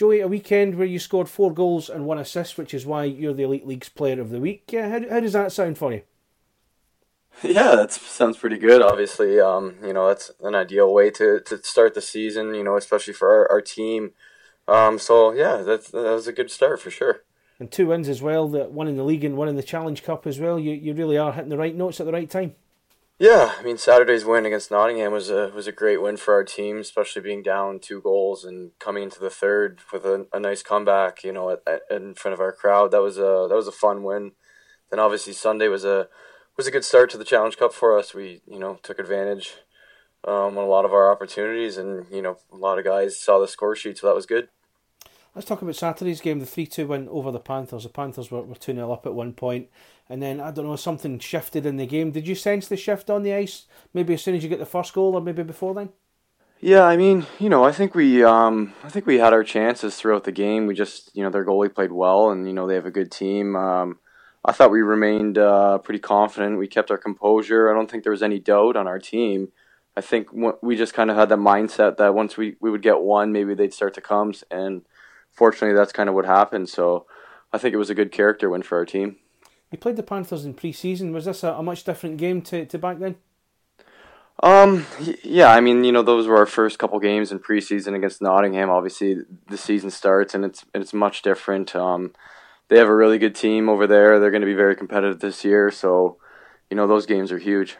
Joey, a weekend where you scored four goals and one assist, which is why you're the Elite League's Player of the Week. Yeah, how, how does that sound for you? Yeah, that sounds pretty good. Obviously, um, you know that's an ideal way to, to start the season. You know, especially for our, our team. Um, so yeah, that that was a good start for sure. And two wins as well. That one in the league and one in the Challenge Cup as well. You you really are hitting the right notes at the right time. Yeah, I mean Saturday's win against Nottingham was a was a great win for our team, especially being down two goals and coming into the third with a, a nice comeback. You know, at, at, in front of our crowd, that was a that was a fun win. Then obviously Sunday was a was a good start to the Challenge Cup for us. We you know took advantage um, on a lot of our opportunities, and you know a lot of guys saw the score sheet, so that was good. Let's talk about Saturday's game, the 3 2 win over the Panthers. The Panthers were, were 2 0 up at one point, and then, I don't know, something shifted in the game. Did you sense the shift on the ice, maybe as soon as you get the first goal, or maybe before then? Yeah, I mean, you know, I think we, um, I think we had our chances throughout the game. We just, you know, their goalie played well, and you know they have a good team. Um, I thought we remained uh, pretty confident. We kept our composure. I don't think there was any doubt on our team. I think we just kind of had that mindset that once we, we would get one, maybe they'd start to come, and fortunately, that's kind of what happened. So I think it was a good character win for our team. You played the Panthers in pre-season. Was this a, a much different game to, to back then? Um, yeah, I mean, you know, those were our first couple games in preseason against Nottingham. Obviously, the season starts and it's it's much different. Um, they have a really good team over there. They're going to be very competitive this year, so you know those games are huge.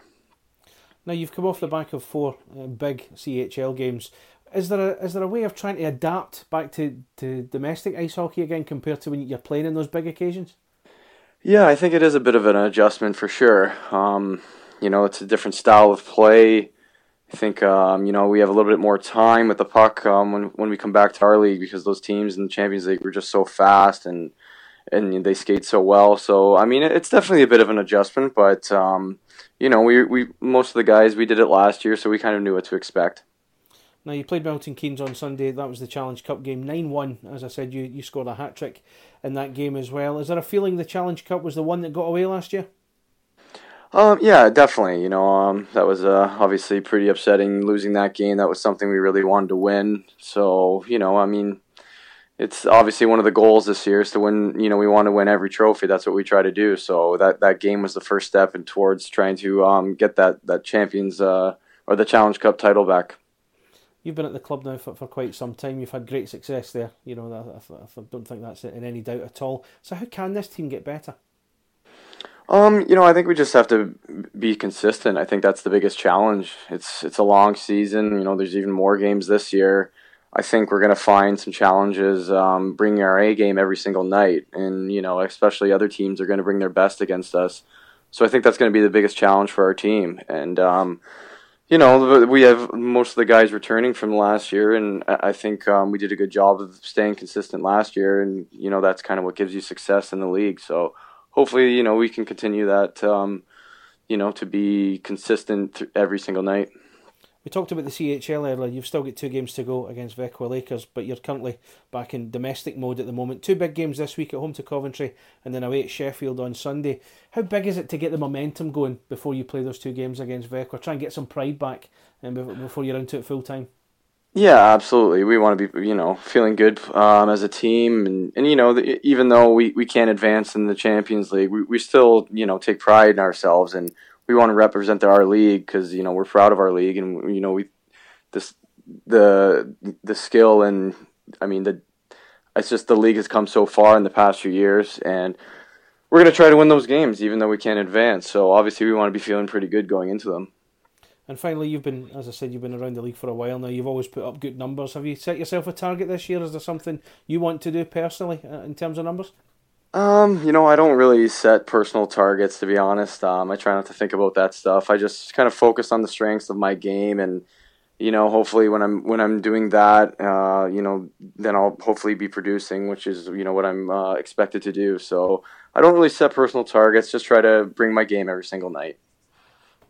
Now you've come off the back of four uh, big CHL games is there a is there a way of trying to adapt back to, to domestic ice hockey again compared to when you're playing in those big occasions? Yeah, I think it is a bit of an adjustment for sure. Um, you know, it's a different style of play. I think um, you know we have a little bit more time with the puck um, when when we come back to our league because those teams in the Champions League were just so fast and and they skate so well. So I mean, it's definitely a bit of an adjustment, but um, you know, we we most of the guys we did it last year, so we kind of knew what to expect. Now you played Milton Keynes on Sunday. That was the Challenge Cup game, nine one. As I said, you you scored a hat trick in that game as well. Is there a feeling the Challenge Cup was the one that got away last year? Um, yeah, definitely. You know, um, that was uh, obviously pretty upsetting losing that game. That was something we really wanted to win. So you know, I mean, it's obviously one of the goals this year is to win. You know, we want to win every trophy. That's what we try to do. So that that game was the first step in towards trying to um, get that that champions uh, or the Challenge Cup title back you've been at the club now for, for quite some time. You've had great success there. You know, I, I, I don't think that's in any doubt at all. So, how can this team get better? Um, you know, I think we just have to be consistent. I think that's the biggest challenge. It's it's a long season. You know, there's even more games this year. I think we're going to find some challenges um, bringing our A game every single night, and you know, especially other teams are going to bring their best against us. So I think that's going to be the biggest challenge for our team. And um, you know, we have most of the guys returning from last year, and I think um, we did a good job of staying consistent last year, and you know that's kind of what gives you success in the league. So hopefully, you know, we can continue that. Um, you know, to be consistent every single night. We talked about the CHL earlier. You've still got two games to go against Växjö Lakers, but you're currently back in domestic mode at the moment. Two big games this week at home to Coventry and then away at Sheffield on Sunday. How big is it to get the momentum going before you play those two games against Växjö? Try and get some pride back um, before you're into it full time. Yeah, absolutely. We want to be, you know, feeling good um, as a team, and, and you know, the, even though we, we can't advance in the Champions League, we, we still, you know, take pride in ourselves and we want to represent our league because you know we're proud of our league and you know we this the the skill and I mean the it's just the league has come so far in the past few years and we're going to try to win those games even though we can't advance. So obviously we want to be feeling pretty good going into them. And finally you've been as i said you've been around the league for a while now. You've always put up good numbers. Have you set yourself a target this year? Is there something you want to do personally uh, in terms of numbers um, you know, I don't really set personal targets to be honest. Um, I try not to think about that stuff. I just kind of focus on the strengths of my game, and you know, hopefully when I'm when I'm doing that, uh, you know, then I'll hopefully be producing, which is you know what I'm uh, expected to do. So I don't really set personal targets. Just try to bring my game every single night.